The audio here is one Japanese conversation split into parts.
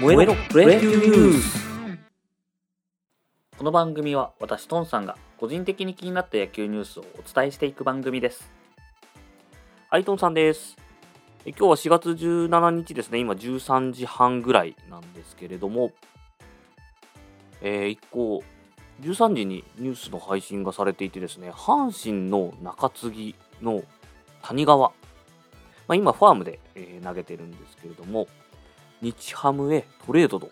燃えろプロ野球ニュースこの番組は私トンさんが個人的に気になった野球ニュースをお伝えしていく番組です。はいトンさんです。え今日は4月17日ですね。今13時半ぐらいなんですけれども。えー、一個13時にニュースの配信がされていてですね阪神の中継ぎの谷川、まあ、今ファームで、えー、投げてるんですけれども日ハムへトレードと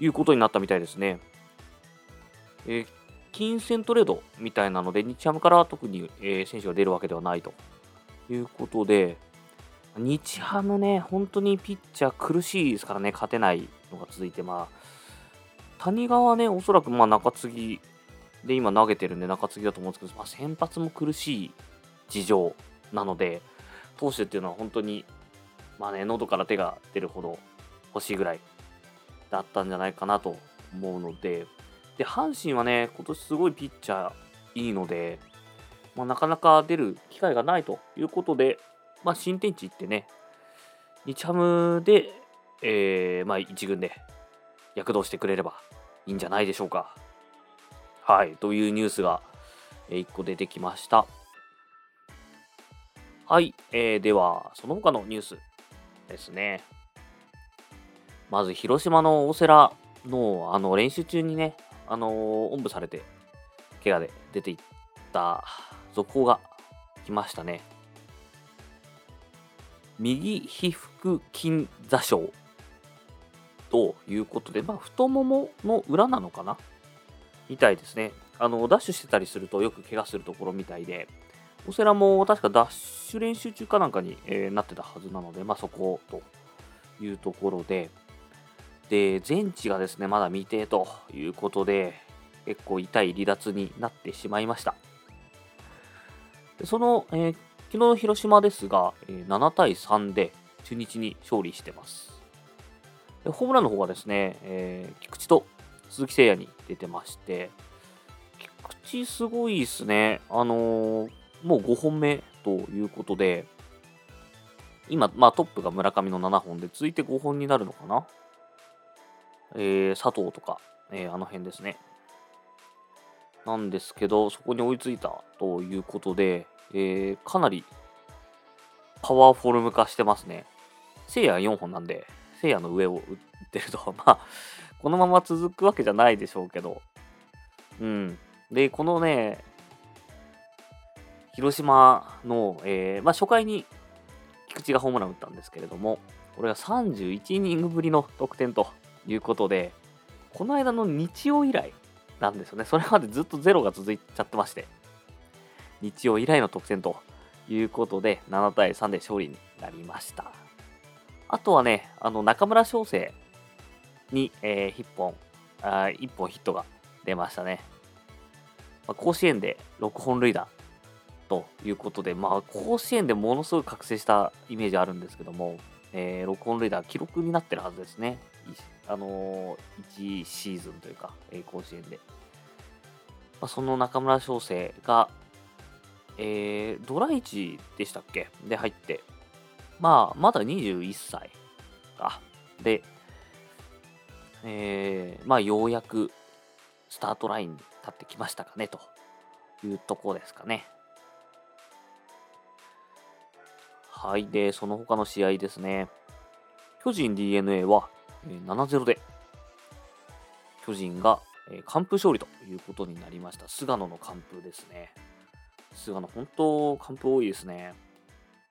いうことになったみたいですね。えー、金銭トレードみたいなので、日ハムから特に、えー、選手が出るわけではないということで、日ハムね、本当にピッチャー苦しいですからね、勝てないのが続いて、まあ、谷川ね、おそらくまあ中継ぎで今投げてるんで中継ぎだと思うんですけど、まあ、先発も苦しい事情なので、投手っていうのは本当に、まあね、喉から手が出るほど欲しいぐらいだったんじゃないかなと思うので、で、阪神はね、今年すごいピッチャーいいので、まあ、なかなか出る機会がないということで、まあ、新天地行ってね、日ハムで、えー、まあ、一軍で躍動してくれればいいんじゃないでしょうか。はい、というニュースが、え、1個出てきました。はい、えー、では、その他のニュースですね。まず広島の大瀬良のあの練習中にね、あのー、おんぶされて、怪我で出ていった続報が来ましたね。右皮腹筋座礁ということで、まあ、太ももの裏なのかな？みたいですね。あの、ダッシュしてたりするとよく怪我するところみたいで、オセラも確かダッシュ練習中かなんかに、えー、なってたはずなので、まあ、そこというところで、で、全治がですね、まだ未定ということで、結構痛い離脱になってしまいました。その、えー、昨日の広島ですが、え、7対3で中日に勝利してます。でホームランの方がですね、えー、菊池と鈴木誠也に出てまして、菊池すごいですね。あのー、もう5本目ということで、今、まあ、トップが村上の7本で、続いて5本になるのかなえー、佐藤とか、えー、あの辺ですね。なんですけど、そこに追いついたということで、えー、かなりパワーフォルム化してますね。聖夜4本なんで、聖夜の上を打ってると、まあ、このまま続くわけじゃないでしょうけど、うん。で、このね、広島の、えー、まあ、初回に菊池がホームラン打ったんですけれども、これが31イニングぶりの得点ということで、この間の日曜以来なんですよね。それまでずっとゼロが続いちゃってまして、日曜以来の得点ということで、7対3で勝利になりました。あとはね、あの中村翔成に、えー、1本あ、1本ヒットが出ましたね。まあ、甲子園で6本塁打ということで、まあ、甲子園でものすごい覚醒したイメージあるんですけども、えー、6本塁打記録になってるはずですね。あのー、1シーズンというか、えー、甲子園で。まあ、その中村翔成が、えー、ドラ1でしたっけ？で入って、まあ、まだ21歳か。で、えー、まあ、ようやくスタートラインに立ってきましたかね、というところですかね。はい。で、その他の試合ですね。巨人 DNA は7-0で巨人が完封勝利ということになりました。菅野の完封ですね。菅野、本当、完封多いですね。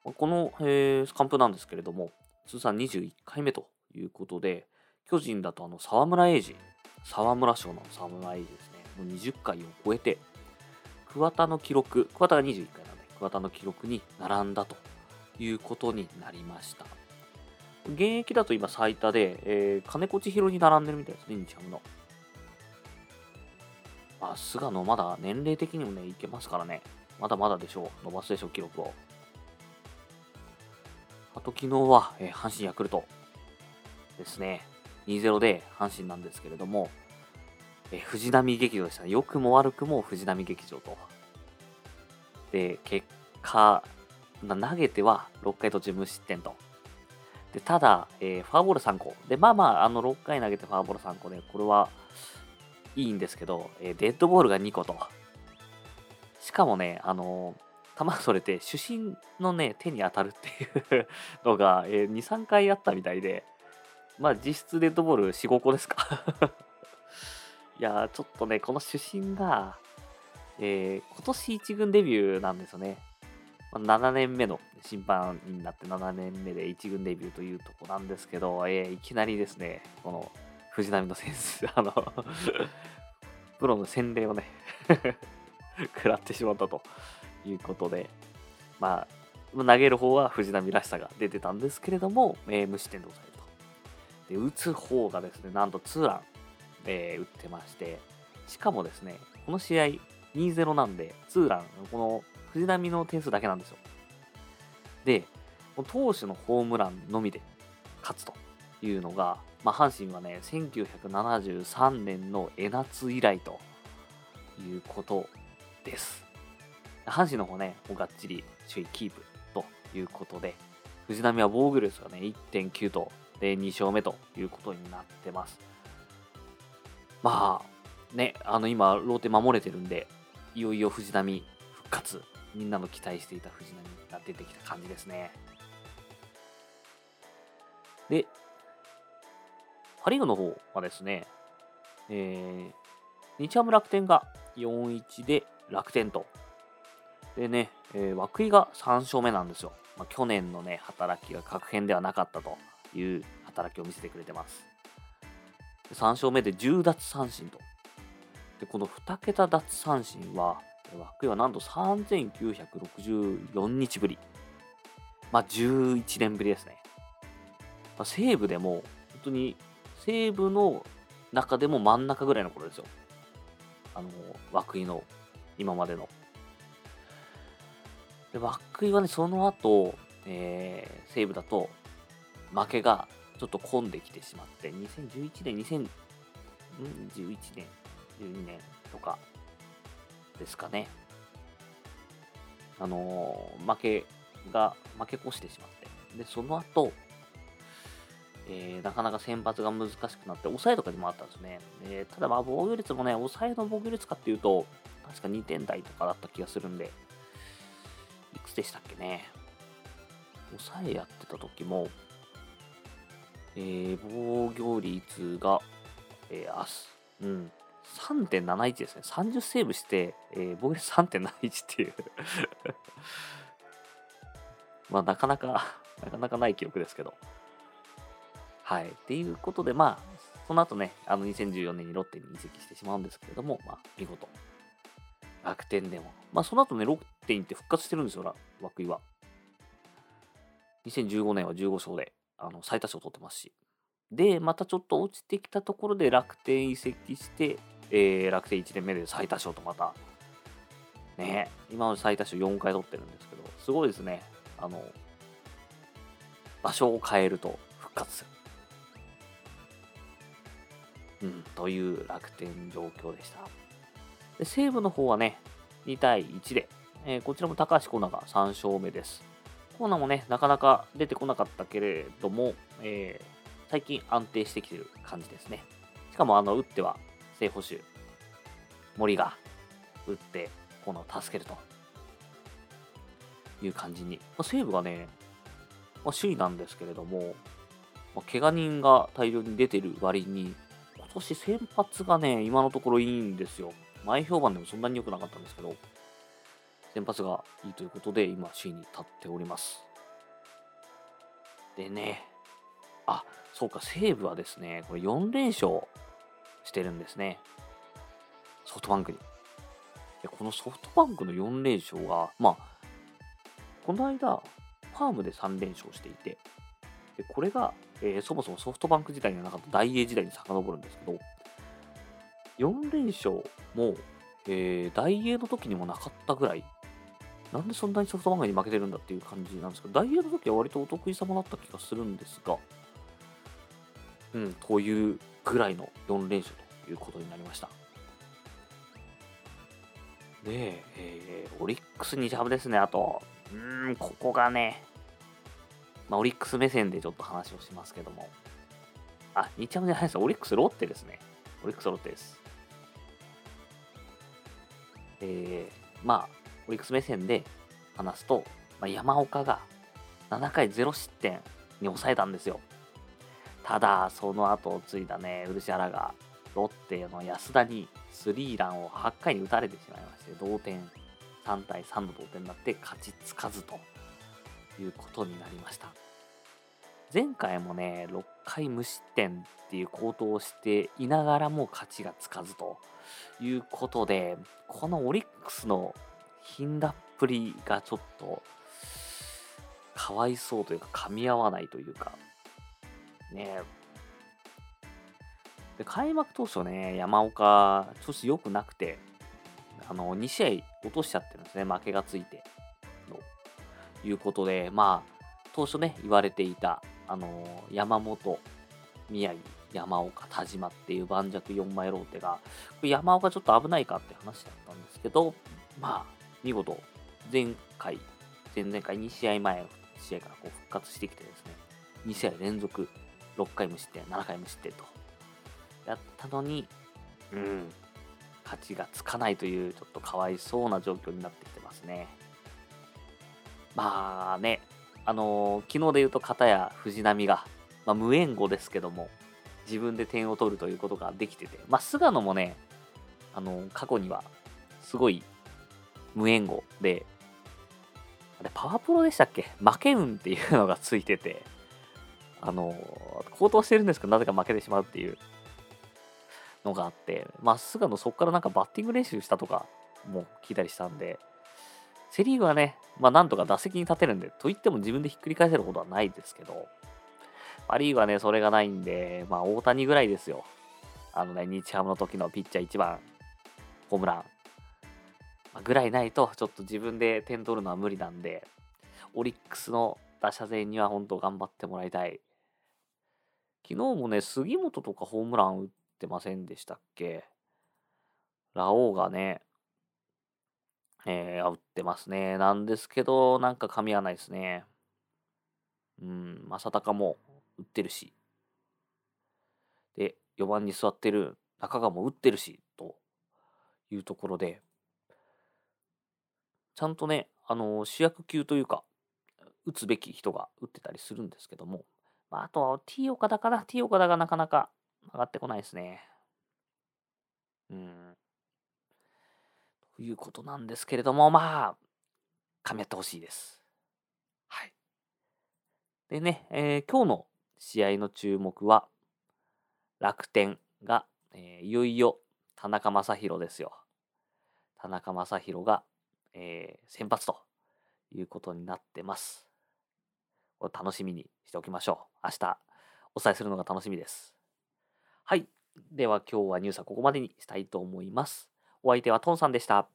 この、えー、完封なんですけれども、通算21回目ということで、巨人だとあの沢村栄治、沢村賞の沢村栄治ですね、もう20回を超えて、桑田の記録、桑田が21回なんで、桑田の記録に並んだということになりました。現役だと今最多で、えー、金子千尋に並んでるみたいですね、日ハムの。まあ、菅野まだ年齢的にもね、いけますからね。まだまだでしょう。伸ばすでしょう、記録を。あと昨日は、えー、阪神ヤクルトですね。2-0で阪神なんですけれども、えー、藤波劇場でしたね。良くも悪くも藤波劇場と。で、結果、投げては6回途中無失点と。でただ、えー、フォアボール3個。で、まあまあ、あの6回投げてフォアボール3個で、これはいいんですけど、えー、デッドボールが2個と。しかもね、あのー、球がそれて主審のね、手に当たるっていうのが、えー、2、3回あったみたいで、まあ実質デッドボール4、5個ですか いやー、ちょっとね、この主審が、えー、今年1軍デビューなんですよね。7年目の審判になって7年目で1軍デビューというとこなんですけど、えー、いきなりですね、この藤波のセンス、あの プロの洗礼をね 食らってしまったということで、まあ、投げる方は藤波らしさが出てたんですけれども、えー、無失点で抑えると。で、打つ方がですね、なんとツーラン、えー、打ってまして、しかもですね、この試合2-0なんで、ツーラン、この藤波の点数だけなんですよ。で、投手のホームランのみで勝つというのが、まあ、阪神はね、1973年の江夏以来ということです。阪神の方ね、もうがっちり首位キープということで、藤波は防御率がね、1.9と、で、2勝目ということになってます。まあ、ね、あの今、ローテ守れてるんで、いよいよ藤波復活、みんなの期待していた藤波が出てきた感じですね。で、パ・リーグの方はですね、えー、日ハム楽天が4-1で楽天と。でね、えー、涌井が3勝目なんですよ。まあ、去年のね、働きが確変ではなかったという働きを見せてくれてます。3勝目で10奪三振と。で、この2桁奪三振は、涌井はなんと3964日ぶり。まあ、11年ぶりですね。まあ、西武でも、本当に西武の中でも真ん中ぐらいの頃ですよ。あの、涌井の今までの。で、涌井はね、その後、えー、西武だと負けがちょっと混んできてしまって、2011年、2011年、12年とかですかね。あのー、負けが、負け越してしまって。で、その後、えー、なかなか先発が難しくなって、抑えとかにもあったんですね。えー、ただ、まあ、防御率もね、抑えの防御率かっていうと、確か2点台とかだった気がするんで、いくつでしたっけね。抑えやってた時も、えー、防御率が、えー、あす、うん、3.71ですね。30セーブして、えー、防御率3.71っていう まあ、なかなかなかなかない記録ですけど。はい。っていうことで、まあ、その後ね、あの2014年にロッテに移籍してしまうんですけれども、まあ、見事、楽天でも。まあ、その後ね、ロッテにって復活してるんですよ、涌井は。2015年は15勝で、あの、最多勝取ってますし。で、またちょっと落ちてきたところで楽天移籍して、えー、楽天1年目で最多勝とまた、ね、今の最多勝4回取ってるんですけど、すごいですね。あの、場所を変えると復活する。うん、という楽天状況でした。で西武の方はね、2対1で、えー、こちらも高橋コーナーが3勝目です。コーナーもね、なかなか出てこなかったけれども、えー、最近安定してきてる感じですね。しかも、あの、打っては正捕手、森が打ってコーナーを助けるという感じに。まあ、西武がね、まあ、首位なんですけれども、まあ、怪我人が大量に出てる割に、今年先発がね、今のところいいんですよ。前評判でもそんなに良くなかったんですけど、先発がいいということで、今、首位に立っております。でね、あ、そうか、西武はですね、これ4連勝してるんですね。ソフトバンクに。でこのソフトバンクの4連勝が、まあ、この間、ファームで3連勝していて、でこれが、えー、そもそもソフトバンク時代にはなかった大英時代に遡るんですけど、4連勝も、えー、大英の時にもなかったぐらい、なんでそんなにソフトバンクに負けてるんだっていう感じなんですけど、大英の時は割とお得意様だった気がするんですが、うん、というぐらいの4連勝ということになりました。で、えー、オリックスにジャブですね、あと。うん、ここがね、まあ、オリックス目線でちょっと話をしますけども。あ、日ハムじゃないです。オリックスロッテですね。オリックスロッテです。えー、まあ、オリックス目線で話すと、まあ、山岡が7回0失点に抑えたんですよ。ただ、その後を継いだね、漆原がロッテの安田にスリーランを8回に打たれてしまいまして、同点、3対3の同点になって勝ちつかずということになりました。前回もね、6回無失点っていう好投をしていながらも勝ちがつかずということで、このオリックスの品だっぷりがちょっとかわいそうというか噛み合わないというか、ねで開幕当初ね、山岡、調子良くなくて、あの、2試合落としちゃってるんですね、負けがついて。ということで、まあ、当初ね、言われていた、あの山本、宮城、山岡、田島っていう盤石4枚ローテが、山岡ちょっと危ないかって話だったんですけど、まあ、見事、前回、前々回2試合前試合からこう復活してきてですね、2試合連続6回無失点、7回無失点と。やったのに、うん、勝ちがつかないという、ちょっとかわいそうな状況になってきてますね。まあね、あのー、昨日で言うと、片や藤波が、まあ、無援護ですけども、自分で点を取るということができてて、まあ、菅野もね、あのー、過去には、すごい無援護で、あれ、パワープロでしたっけ？負け運っていうのがついてて、あの、高騰してるんですけど、なぜか負けてしまうっていうのがあって、まあ、菅野そこからなんかバッティング練習したとかも聞いたりしたんで、セ・リーグはね、まあ、なんとか打席に立てるんで、と言っても自分でひっくり返せることはないですけど、パ・リーグはね、それがないんで、まあ、大谷ぐらいですよ。あのね、日ハムの時のピッチャー1番、ホームラン、まあ、ぐらいないと、ちょっと自分で点取るのは無理なんで、オリックスの打者勢には本当頑張ってもらいたい。昨日もね、杉本とかホームラン打ってませんでしたっけ？ラオウがね、えー、打ってますね。なんですけど、なんか噛み合わないですね。うん、正隆も打ってるし。で、4番に座ってる中川も打ってるし、というところで、ちゃんとね、あの、主役級というか、打つべき人が打ってたりするんですけども、まあ、あとは T 岡田かな ?T 岡田がなかなか上がってこないですね。うん。ということなんですけれども、まあ、噛み合ってほしいです。はい。でね、えー、今日の試合の注目は、楽天が、えー、いよいよ田中将大ですよ。田中将大が、えー、先発ということになってます。を楽しみにしておきましょう。明日お伝えするのが楽しみです。はい。では今日はニュースはここまでにしたいと思います。お相手はトンさんでした。